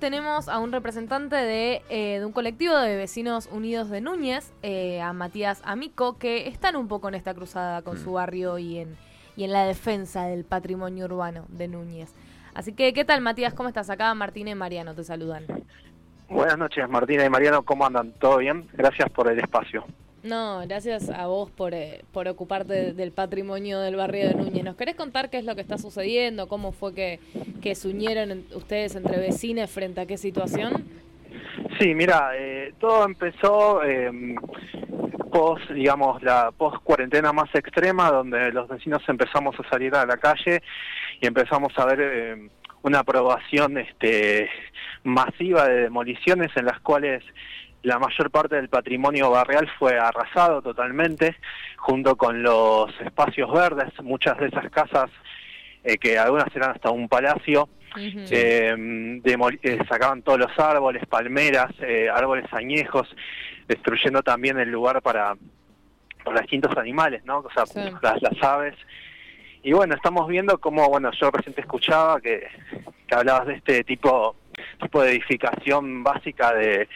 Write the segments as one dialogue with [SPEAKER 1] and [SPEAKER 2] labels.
[SPEAKER 1] tenemos a un representante de, eh, de un colectivo de vecinos unidos de Núñez, eh, a Matías Amico, que están un poco en esta cruzada con su barrio y en, y en la defensa del patrimonio urbano de Núñez. Así que, ¿qué tal Matías? ¿Cómo estás? Acá Martina y Mariano te saludan.
[SPEAKER 2] Buenas noches Martina y Mariano, ¿cómo andan? ¿Todo bien? Gracias por el espacio.
[SPEAKER 1] No, gracias a vos por, eh, por ocuparte del patrimonio del barrio de Núñez. ¿Nos querés contar qué es lo que está sucediendo? ¿Cómo fue que, se unieron ustedes entre vecinos frente a qué situación?
[SPEAKER 2] Sí, mira, eh, todo empezó eh, post, digamos, la post cuarentena más extrema, donde los vecinos empezamos a salir a la calle y empezamos a ver eh, una aprobación este, masiva de demoliciones en las cuales la mayor parte del patrimonio barrial fue arrasado totalmente, junto con los espacios verdes, muchas de esas casas, eh, que algunas eran hasta un palacio, eh, eh, sacaban todos los árboles, palmeras, árboles añejos, destruyendo también el lugar para, para distintos animales, ¿no? O sea,
[SPEAKER 1] Sí.
[SPEAKER 2] las, las aves. Y bueno, estamos viendo cómo, bueno, yo recién te escuchaba que, que hablabas de este tipo, tipo de edificación básica de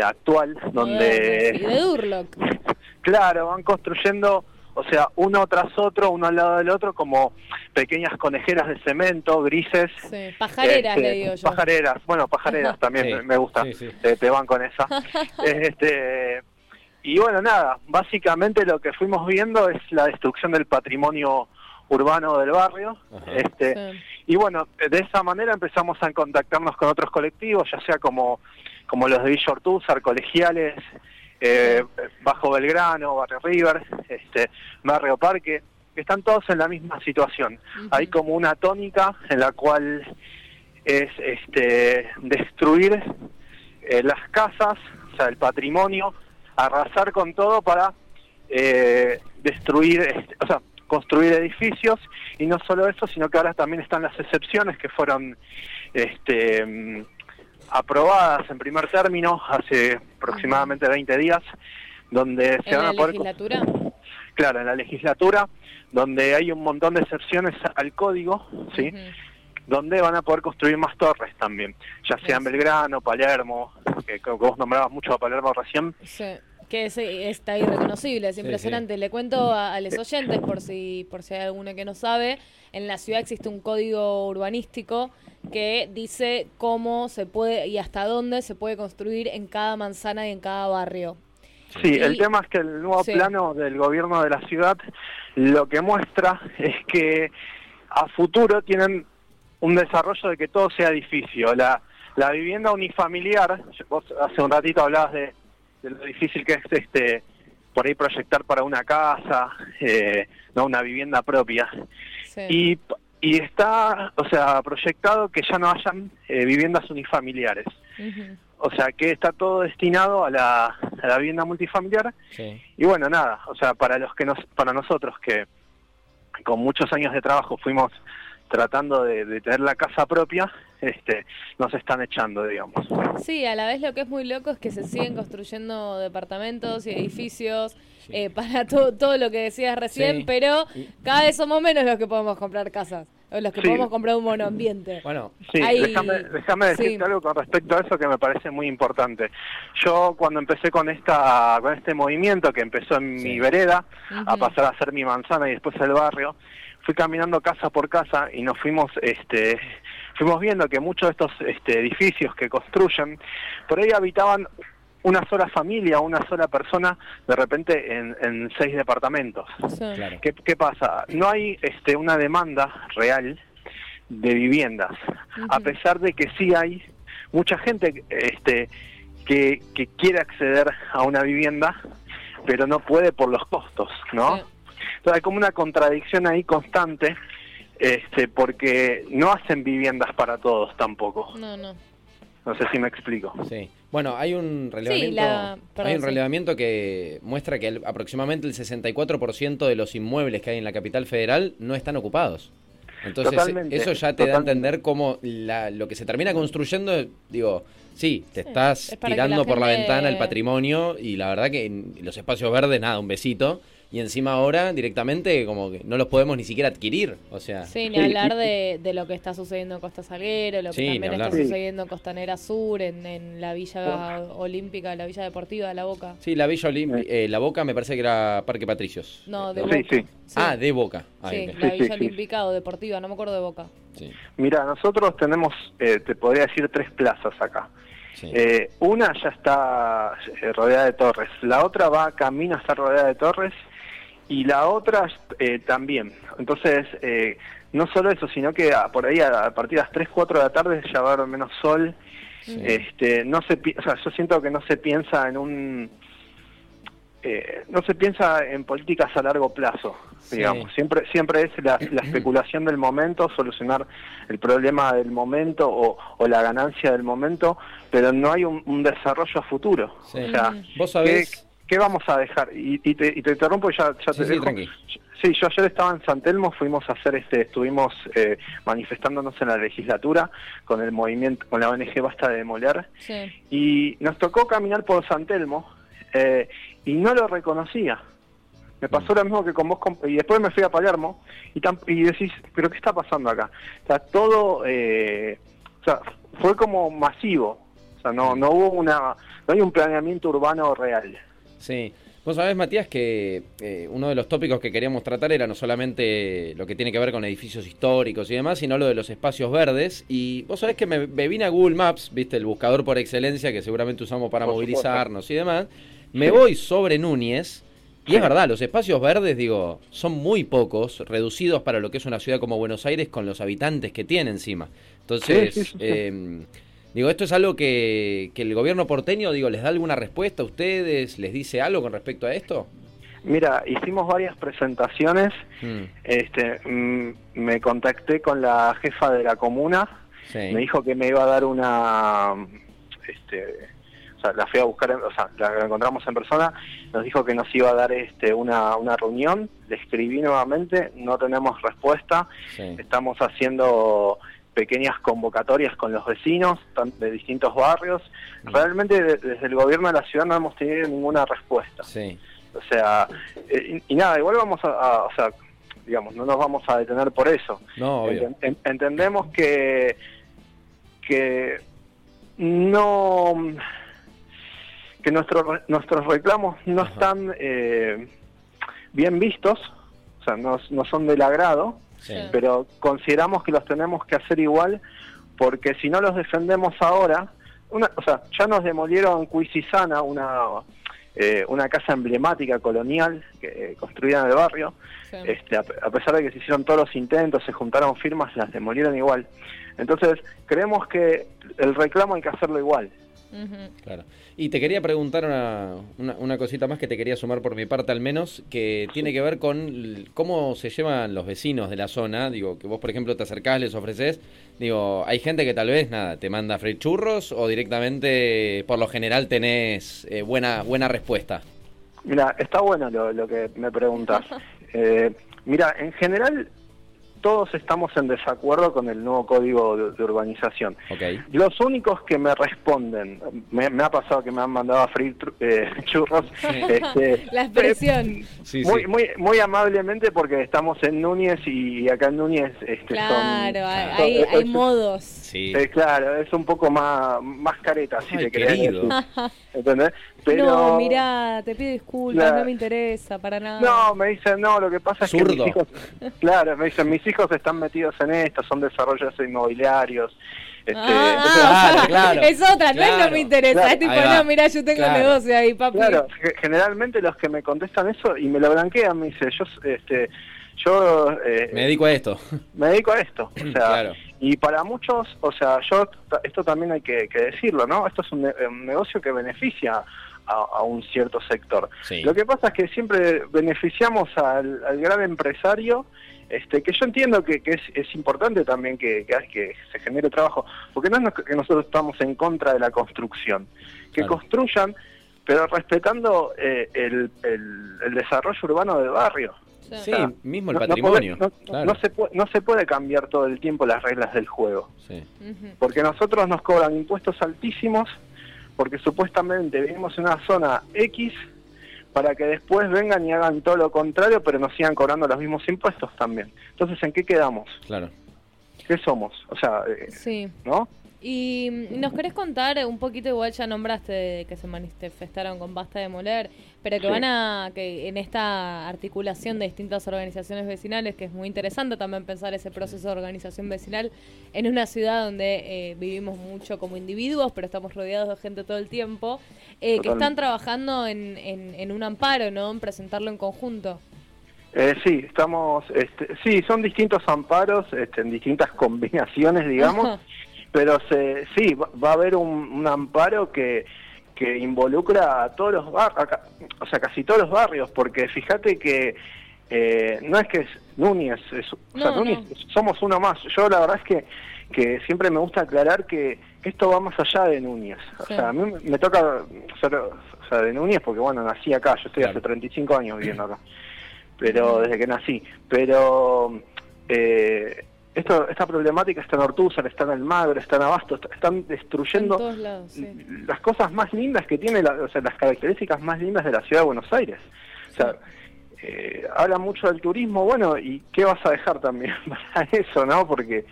[SPEAKER 2] actual, donde...
[SPEAKER 1] Y de Durlock.
[SPEAKER 2] Claro, van construyendo, o sea, uno tras otro, uno al lado del otro, como pequeñas conejeras de cemento, grises.
[SPEAKER 1] Sí, pajareras
[SPEAKER 2] Este,
[SPEAKER 1] le digo yo.
[SPEAKER 2] Pajareras, bueno, pajareras también
[SPEAKER 3] Sí,
[SPEAKER 2] me- gusta,
[SPEAKER 3] sí, sí.
[SPEAKER 2] Te, te van con esa. este, y bueno, nada, básicamente lo que fuimos viendo es la destrucción del patrimonio urbano del barrio.
[SPEAKER 3] Ajá.
[SPEAKER 2] Este,
[SPEAKER 1] Sí.
[SPEAKER 2] y bueno, de esa manera empezamos a contactarnos con otros colectivos, ya sea como, como los de Villa Ortúzar, colegiales, eh, Bajo Belgrano, Barrio River, este, Barrio Parque, que están todos en la misma situación. Hay como una tónica en la cual es este, destruir eh, las casas, o sea, el patrimonio, arrasar con todo para eh, destruir, este, o sea, construir edificios y no solo eso, sino que ahora también están las excepciones que fueron este, aprobadas en primer término hace aproximadamente 20 días, donde se
[SPEAKER 1] ¿En
[SPEAKER 2] van
[SPEAKER 1] la
[SPEAKER 2] a poder
[SPEAKER 1] legislatura?
[SPEAKER 2] claro, en la legislatura, donde hay un montón de excepciones al código, ¿sí? Donde van a poder construir más torres también, ya sea en. Belgrano, Palermo, que, que vos nombrabas mucho a Palermo recién.
[SPEAKER 1] Sí, que es, está irreconocible, es
[SPEAKER 3] Sí,
[SPEAKER 1] impresionante. Le cuento a, a los oyentes, por si, por si hay alguno que no sabe, en la ciudad existe un código urbanístico que dice cómo se puede y hasta dónde se puede construir en cada manzana y en cada barrio.
[SPEAKER 2] Sí,
[SPEAKER 1] Y-
[SPEAKER 2] el tema es que el nuevo
[SPEAKER 1] Sí.
[SPEAKER 2] plano del gobierno de la ciudad lo que muestra es que a futuro tienen un desarrollo de que todo sea edificio. La, la vivienda unifamiliar, vos hace un ratito hablabas de, de lo difícil que es este por ahí proyectar para una casa, eh, no una vivienda propia.
[SPEAKER 1] Sí.
[SPEAKER 2] Y, y está, o sea, proyectado que ya no hayan eh, viviendas unifamiliares. O sea, que está todo destinado a la, a la vivienda multifamiliar.
[SPEAKER 3] Sí.
[SPEAKER 2] Y bueno, nada, o sea, para los que nos, para nosotros que con muchos años de trabajo fuimos tratando de, de tener la casa propia, este, nos están echando, digamos.
[SPEAKER 1] Sí, a la vez lo que es muy loco es que se siguen construyendo departamentos y edificios
[SPEAKER 3] Sí.
[SPEAKER 1] eh, para to- todo lo que decías recién,
[SPEAKER 3] Sí.
[SPEAKER 1] pero cada vez somos menos los que podemos comprar casas, o los que
[SPEAKER 2] Sí.
[SPEAKER 1] podemos comprar un monoambiente.
[SPEAKER 3] Bueno,
[SPEAKER 2] Sí,
[SPEAKER 1] Ahí-
[SPEAKER 2] déjame, déjame decirte
[SPEAKER 1] sí.
[SPEAKER 2] algo con respecto a eso que me parece muy importante. Yo cuando empecé con esta, con este movimiento que empezó en
[SPEAKER 3] Sí.
[SPEAKER 2] mi vereda, a pasar a ser mi manzana y después el barrio, fui caminando casa por casa y nos fuimos, este, fuimos viendo que muchos de estos este, edificios que construyen, por ahí habitaban una sola familia, una sola persona, de repente en, en seis departamentos.
[SPEAKER 1] Sí.
[SPEAKER 3] claro.
[SPEAKER 2] ¿Qué, qué pasa? No hay este, una demanda real de viviendas, a pesar de que sí hay mucha gente este, que, que quiere acceder a una vivienda, pero no puede por los costos, ¿no?
[SPEAKER 1] Sí.
[SPEAKER 2] Entonces hay como una contradicción ahí constante, este, porque no hacen viviendas para todos tampoco.
[SPEAKER 1] No, no.
[SPEAKER 2] No sé si me explico.
[SPEAKER 3] Sí. Bueno, hay un relevamiento,
[SPEAKER 1] la- perdón,
[SPEAKER 3] hay un
[SPEAKER 1] sí.
[SPEAKER 3] relevamiento que muestra que el- aproximadamente el 64% de los inmuebles que hay en la capital federal no están ocupados. Entonces,
[SPEAKER 2] Totalmente,
[SPEAKER 3] eso ya te da a entender cómo la- lo que se termina construyendo, digo, sí, te
[SPEAKER 1] Sí,
[SPEAKER 3] estás
[SPEAKER 1] es
[SPEAKER 3] tirando
[SPEAKER 1] la
[SPEAKER 3] por la ventana el patrimonio y la verdad que en los espacios verdes, nada, un besito. Y encima ahora directamente como que no los podemos ni siquiera adquirir, o sea...
[SPEAKER 1] Sí, ni hablar de, de lo que está sucediendo en Costa Salguero, lo que
[SPEAKER 3] Sí,
[SPEAKER 1] también está sucediendo en Costanera Sur, en, en la Villa Olímpica, la Villa Deportiva de La Boca.
[SPEAKER 3] Sí, la Villa Olímpica, La Boca me parece que era Parque Patricios.
[SPEAKER 1] No, de
[SPEAKER 2] Sí,
[SPEAKER 1] Boca.
[SPEAKER 2] sí.
[SPEAKER 3] Ah, de Boca. Ah,
[SPEAKER 1] Sí, la Villa
[SPEAKER 2] sí, sí.
[SPEAKER 1] Olímpica o Deportiva, no me acuerdo de Boca.
[SPEAKER 3] Sí,
[SPEAKER 2] Mira, nosotros tenemos, eh, te podría decir, tres plazas acá.
[SPEAKER 3] sí.
[SPEAKER 2] Eh, una ya está eh, rodeada de torres, la otra va camino a estar rodeada de torres y la otra eh, también. Entonces, eh, no solo eso, sino que a- por ahí a, a partir de las 3, 4 de la tarde ya va a haber menos sol. Este, no se, o sea, yo siento que no se piensa en un eh, no se piensa en políticas a largo plazo,
[SPEAKER 3] Sí.
[SPEAKER 2] digamos. Siempre siempre es la, la especulación del momento, solucionar el problema del momento o, o la ganancia del momento, pero no hay un, un desarrollo a futuro.
[SPEAKER 3] Sí.
[SPEAKER 2] O sea,
[SPEAKER 3] Vos
[SPEAKER 2] ¿qué,
[SPEAKER 3] sabés...
[SPEAKER 2] qué vamos a dejar? Y, y te, y te interrumpo y ya, ya
[SPEAKER 3] Sí,
[SPEAKER 2] te
[SPEAKER 3] sí,
[SPEAKER 2] dejo.
[SPEAKER 3] tranqui.
[SPEAKER 2] Sí, yo ayer estaba en San Telmo, fuimos a hacer este, estuvimos eh, manifestándonos en la legislatura con el movimiento, con la ONG Basta de Demoler,
[SPEAKER 1] Sí.
[SPEAKER 2] y nos tocó caminar por San Telmo eh, y no lo reconocía. Me pasó lo mismo que con vos, y después me fui a Palermo y, tam- y decís, pero ¿qué está pasando acá? O sea, todo, eh, o sea, fue como masivo, o sea, no, no hubo una, no hay un planeamiento urbano real.
[SPEAKER 3] Sí. Vos sabés, Matías, que eh, uno de los tópicos que queríamos tratar era no solamente lo que tiene que ver con edificios históricos y demás, sino lo de los espacios verdes. Y vos sabés que me, me vine a Google Maps, viste, el buscador por excelencia que seguramente usamos para
[SPEAKER 2] Por
[SPEAKER 3] movilizarnos y demás. Me voy sobre Núñez. Y es verdad, los espacios verdes, digo, son muy pocos, reducidos para lo que es una ciudad como Buenos Aires con los habitantes que tiene encima. Entonces, eh, Digo, esto es algo que, que el gobierno porteño, digo, ¿les da alguna respuesta a ustedes? ¿Les dice algo con respecto a esto?
[SPEAKER 2] Mira, hicimos varias presentaciones,
[SPEAKER 3] Mm,
[SPEAKER 2] este, mm, me contacté con la jefa de la comuna,
[SPEAKER 3] sí.
[SPEAKER 2] me dijo que me iba a dar una, este, o sea, la fui a buscar, o sea, la, la encontramos en persona, nos dijo que nos iba a dar este, una, una reunión, le escribí nuevamente, no tenemos respuesta,
[SPEAKER 3] sí.
[SPEAKER 2] estamos haciendo pequeñas convocatorias con los vecinos de distintos barrios,
[SPEAKER 3] Mm.
[SPEAKER 2] realmente de- desde el gobierno de la ciudad no hemos tenido ninguna respuesta.
[SPEAKER 3] Sí,
[SPEAKER 2] O sea, eh, y, y nada, igual vamos a, a- o sea, digamos, no nos vamos a detener por eso.
[SPEAKER 3] no, obvio.
[SPEAKER 2] Enten- en- entendemos que que no que nuestros re- nuestros reclamos no
[SPEAKER 3] Ajá.
[SPEAKER 2] están eh, bien vistos, o sea, no, no son del agrado,
[SPEAKER 3] Sí.
[SPEAKER 2] pero consideramos que los tenemos que hacer igual porque si no los defendemos ahora, una, o sea, ya nos demolieron Cuisisana, una eh, una casa emblemática colonial que, eh, construida en el barrio,
[SPEAKER 1] Sí.
[SPEAKER 2] este, a, a pesar de que se hicieron todos los intentos, se juntaron firmas, las demolieron igual. Entonces, creemos que el reclamo hay que hacerlo igual.
[SPEAKER 3] Claro. Y te quería preguntar una, una, una cosita más que te quería sumar por mi parte al menos, que tiene que ver con cómo se llevan los vecinos de la zona. Digo, que vos por ejemplo te acercás, les ofreces. Digo, hay gente que tal vez, nada, te manda a freír churros o directamente por lo general tenés eh, buena, buena respuesta.
[SPEAKER 2] Mira, está bueno lo, lo que me preguntas. Eh, mira, en general todos estamos en desacuerdo con el nuevo código de, de urbanización. Los únicos que me responden, me, me ha pasado que me han mandado a freír tru- eh, churros, este,
[SPEAKER 1] La expresión.
[SPEAKER 3] Sí,
[SPEAKER 2] muy,
[SPEAKER 3] sí.
[SPEAKER 2] muy, muy amablemente porque estamos en Núñez y acá en Núñez este,
[SPEAKER 1] Claro,
[SPEAKER 2] son,
[SPEAKER 1] hay,
[SPEAKER 2] son-
[SPEAKER 1] hay-
[SPEAKER 2] es-
[SPEAKER 1] hay modos.
[SPEAKER 3] Sí.
[SPEAKER 2] eh, claro, es un poco más, más careta, si
[SPEAKER 3] Ay,
[SPEAKER 2] te
[SPEAKER 3] querido.
[SPEAKER 2] decir. ¿Entendés? Pero,
[SPEAKER 1] No, mirá, te pido disculpas,
[SPEAKER 2] Claro.
[SPEAKER 1] no me interesa para nada.
[SPEAKER 2] No, me dicen, no, lo que pasa es que mis hijos, claro, me dicen, mis hijos están metidos en esto, son desarrollos inmobiliarios. Este,
[SPEAKER 1] Ah,
[SPEAKER 2] entonces,
[SPEAKER 1] ah,
[SPEAKER 3] Claro, claro.
[SPEAKER 1] es otra, no es no me interesa.
[SPEAKER 2] Claro.
[SPEAKER 1] Es tipo, no, mirá, yo tengo
[SPEAKER 3] Claro.
[SPEAKER 1] negocio ahí, papi.
[SPEAKER 2] claro, ge- generalmente los que me contestan eso y me lo blanquean, me dicen, yo, este, yo eh,
[SPEAKER 3] Me dedico a esto.
[SPEAKER 2] me dedico a esto. O sea,
[SPEAKER 3] Claro.
[SPEAKER 2] Y para muchos, o sea, yo esto también hay que, que decirlo, ¿no? Esto es un, ne- un negocio que beneficia a, a un cierto sector.
[SPEAKER 3] Sí.
[SPEAKER 2] Lo que pasa es que siempre beneficiamos al, al gran empresario, este, que yo entiendo que, que es, es importante también que, que, se genere trabajo, porque no es que nosotros estamos en contra de la construcción, que
[SPEAKER 3] Claro.
[SPEAKER 2] construyan, pero respetando eh, el, el- el desarrollo urbano del barrio.
[SPEAKER 3] Sí,
[SPEAKER 2] O sea,
[SPEAKER 3] mismo el
[SPEAKER 2] no- no
[SPEAKER 3] patrimonio.
[SPEAKER 2] puede- no-
[SPEAKER 3] claro.
[SPEAKER 2] no se puede, no se puede cambiar todo el tiempo las reglas del juego,
[SPEAKER 3] Sí.
[SPEAKER 2] Porque nosotros nos cobran impuestos altísimos, porque supuestamente vivimos en una zona X, para que después vengan y hagan todo lo contrario, pero nos sigan cobrando los mismos impuestos también. Entonces, ¿en qué quedamos?
[SPEAKER 3] Claro.
[SPEAKER 2] ¿Qué somos? O sea, eh,
[SPEAKER 1] Sí.
[SPEAKER 2] ¿no?
[SPEAKER 1] Y mm, nos querés contar un poquito, igual ya nombraste que se manifestaron con Basta de Moler, pero que
[SPEAKER 2] Sí.
[SPEAKER 1] van a, que en esta articulación de distintas organizaciones vecinales, que es muy interesante también pensar ese proceso de organización vecinal en una ciudad donde eh, vivimos mucho como individuos, pero estamos rodeados de gente todo el tiempo, eh, que están trabajando en, en, en un amparo, ¿no? En presentarlo en conjunto.
[SPEAKER 2] Eh, sí, estamos, este, sí, son distintos amparos, este, en distintas combinaciones, digamos, pero se, sí, va, va a haber un, un amparo que, que involucra a todos los barrios, o sea, casi todos los barrios, porque fíjate que eh, no es que es Núñez, es- o sea, Núñez,
[SPEAKER 1] no.
[SPEAKER 2] somos uno más. Yo la verdad es que, que siempre me gusta aclarar que esto va más allá de Núñez. O sea, a mí me- me toca ser o sea, de Núñez porque, bueno, nací acá, yo estoy
[SPEAKER 3] Claro.
[SPEAKER 2] hace 35 años viviendo acá pero desde que nací. Pero eh, esto, esta problemática está en Ortúzar, está en El Magro, está en Abasto, está- están
[SPEAKER 1] En
[SPEAKER 2] destruyendo
[SPEAKER 1] lados, sí.
[SPEAKER 2] las cosas más lindas que tiene, la- o sea, las características más lindas de la ciudad de Buenos Aires. O sea, eh, habla mucho del turismo, bueno, ¿y qué vas a dejar también para eso, no? Porque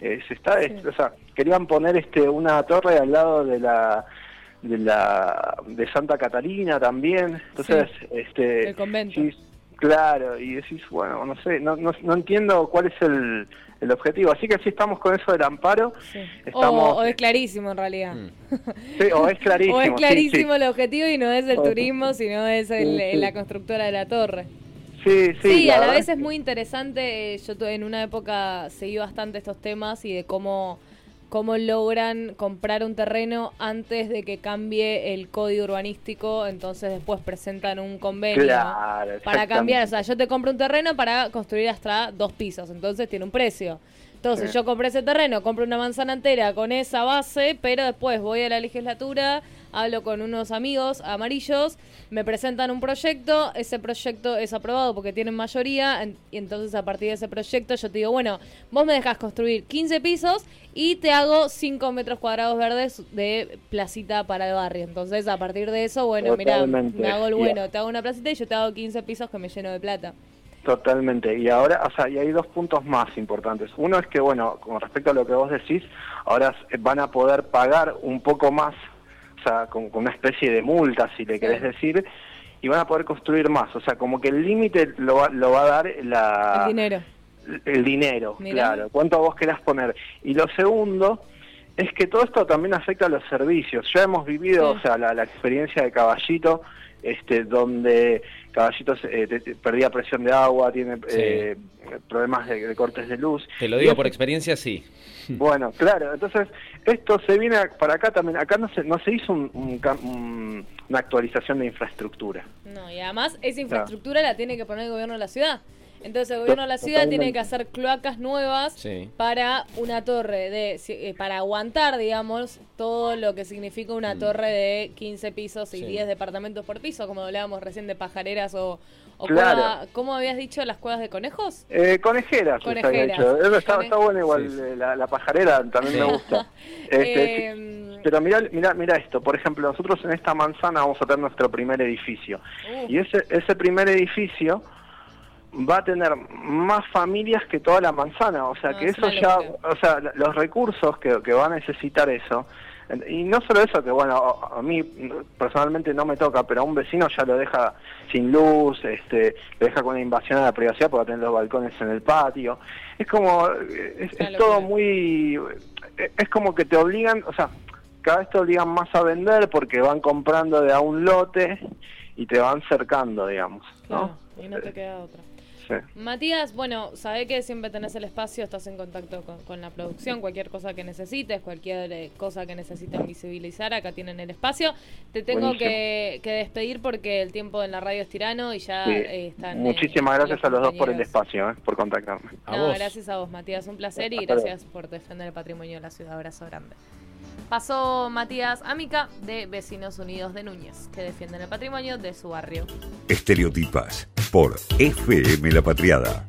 [SPEAKER 2] eh, se está,
[SPEAKER 1] Sí.
[SPEAKER 2] o sea, querían poner este una torre al lado de la de la de Santa Catalina también, entonces, este,
[SPEAKER 1] El convento.
[SPEAKER 2] sí, claro, y decís, bueno, no sé, no, no, no entiendo cuál es el, el objetivo, así que sí estamos con eso del amparo,
[SPEAKER 1] Sí.
[SPEAKER 2] estamos,
[SPEAKER 1] O, o es clarísimo en realidad.
[SPEAKER 3] Mm.
[SPEAKER 2] sí, o es clarísimo,
[SPEAKER 1] O es clarísimo
[SPEAKER 2] sí.
[SPEAKER 1] el objetivo y no es el turismo, sino es el-
[SPEAKER 2] Sí, sí.
[SPEAKER 1] la constructora de la torre.
[SPEAKER 2] Sí, sí,
[SPEAKER 1] Sí, a la vez
[SPEAKER 2] que-
[SPEAKER 1] es muy interesante. eh, Yo tu- en una época seguí bastante estos temas y de cómo, cómo logran comprar un terreno antes de que cambie el código urbanístico. Entonces después presentan un convenio
[SPEAKER 2] Claro,
[SPEAKER 1] para cambiar. O sea, yo te compro un terreno para construir hasta dos pisos. Entonces tiene un precio. Entonces
[SPEAKER 2] Sí.
[SPEAKER 1] yo compré ese terreno, compro una manzana entera con esa base, pero después voy a la legislatura, hablo con unos amigos amarillos, me presentan un proyecto, ese proyecto es aprobado porque tienen mayoría, en- y entonces a partir de ese proyecto yo te digo, bueno, vos me dejas construir 15 pisos y te hago 5 metros cuadrados verdes de placita para el barrio. Entonces a partir de eso, bueno, mira, me hago el bueno, te hago una placita y yo te hago 15 pisos que me lleno de plata.
[SPEAKER 2] Totalmente. Y ahora, o sea, y hay dos puntos más importantes. Uno es que, bueno, con respecto a lo que vos decís, ahora van a poder pagar un poco más, con, con una especie de multa, si le querés decir, y van a poder construir más. O sea, como que el límite lo va, lo va a dar la,
[SPEAKER 1] el dinero.
[SPEAKER 2] el dinero,
[SPEAKER 1] Mirá.
[SPEAKER 2] claro, cuánto vos querás poner. Y lo segundo es que todo esto también afecta a los servicios. Ya hemos vivido,
[SPEAKER 1] Sí.
[SPEAKER 2] o sea, la, la experiencia de Caballito, este, donde Caballito eh, perdía presión de agua, tiene
[SPEAKER 3] Sí.
[SPEAKER 2] eh, problemas de, de cortes de luz.
[SPEAKER 3] Te lo digo por experiencia, sí.
[SPEAKER 2] Bueno, claro, entonces esto se viene a- para acá también. Acá no se, no se hizo un- un cam- un- una actualización de infraestructura.
[SPEAKER 1] No, y además esa infraestructura la tiene que poner el gobierno de la ciudad. Entonces el gobierno de la ciudad tiene que hacer cloacas nuevas
[SPEAKER 3] Sí.
[SPEAKER 1] para una torre de eh, para aguantar, digamos, todo lo que significa una torre de 15 pisos y
[SPEAKER 3] Sí.
[SPEAKER 1] 10 departamentos por piso, como hablábamos recién de pajareras o, o
[SPEAKER 2] Claro.
[SPEAKER 1] cueva- ¿cómo habías dicho las cuevas de conejos?
[SPEAKER 2] Eh, conejeras,
[SPEAKER 1] Conejeras.
[SPEAKER 2] Eso Está,
[SPEAKER 1] Cone-
[SPEAKER 2] está bueno igual,
[SPEAKER 3] Sí,
[SPEAKER 2] eh, La, la pajarera también
[SPEAKER 3] Sí.
[SPEAKER 2] me gusta. Este,
[SPEAKER 1] Em.
[SPEAKER 2] Pero mira, mira, mira esto, por ejemplo, nosotros en esta manzana vamos a tener nuestro primer edificio.
[SPEAKER 1] Uh.
[SPEAKER 2] Y ese, ese primer edificio va a tener más familias que toda la manzana, o sea
[SPEAKER 1] No,
[SPEAKER 2] que
[SPEAKER 1] es
[SPEAKER 2] eso ya, o sea, los recursos que, que va a necesitar eso, y no solo eso, que bueno, a mí personalmente no me toca, pero a un vecino ya lo deja sin luz, este, lo deja con una invasión a la privacidad porque va a tener los balcones en el patio. Es como, es, es todo muy, es como que te obligan, o sea, cada vez te obligan más a vender porque van comprando de a un lote y te van cercando, digamos.
[SPEAKER 1] claro,
[SPEAKER 2] ¿no?
[SPEAKER 1] y no te queda otra.
[SPEAKER 2] Sí.
[SPEAKER 1] Matías, bueno, sabé que siempre tenés el espacio, estás en contacto con, con la producción, cualquier cosa que necesites, cualquier eh, cosa que necesiten visibilizar, acá tienen el espacio. Te tengo que, que despedir porque el tiempo en la radio es tirano y ya
[SPEAKER 2] Sí.
[SPEAKER 1] eh, están... eh,
[SPEAKER 2] Muchísimas gracias a los dos por el espacio, eh, por contactarme.
[SPEAKER 3] A
[SPEAKER 1] No,
[SPEAKER 3] vos.
[SPEAKER 1] gracias a vos, Matías, un placer y
[SPEAKER 2] Hasta
[SPEAKER 1] gracias por defender el patrimonio de la ciudad. Abrazo grande. Pasó Matías Amica de Vecinos Unidos de Núñez, que defienden el patrimonio de su barrio.
[SPEAKER 4] Estereotipas por FM La Patriada.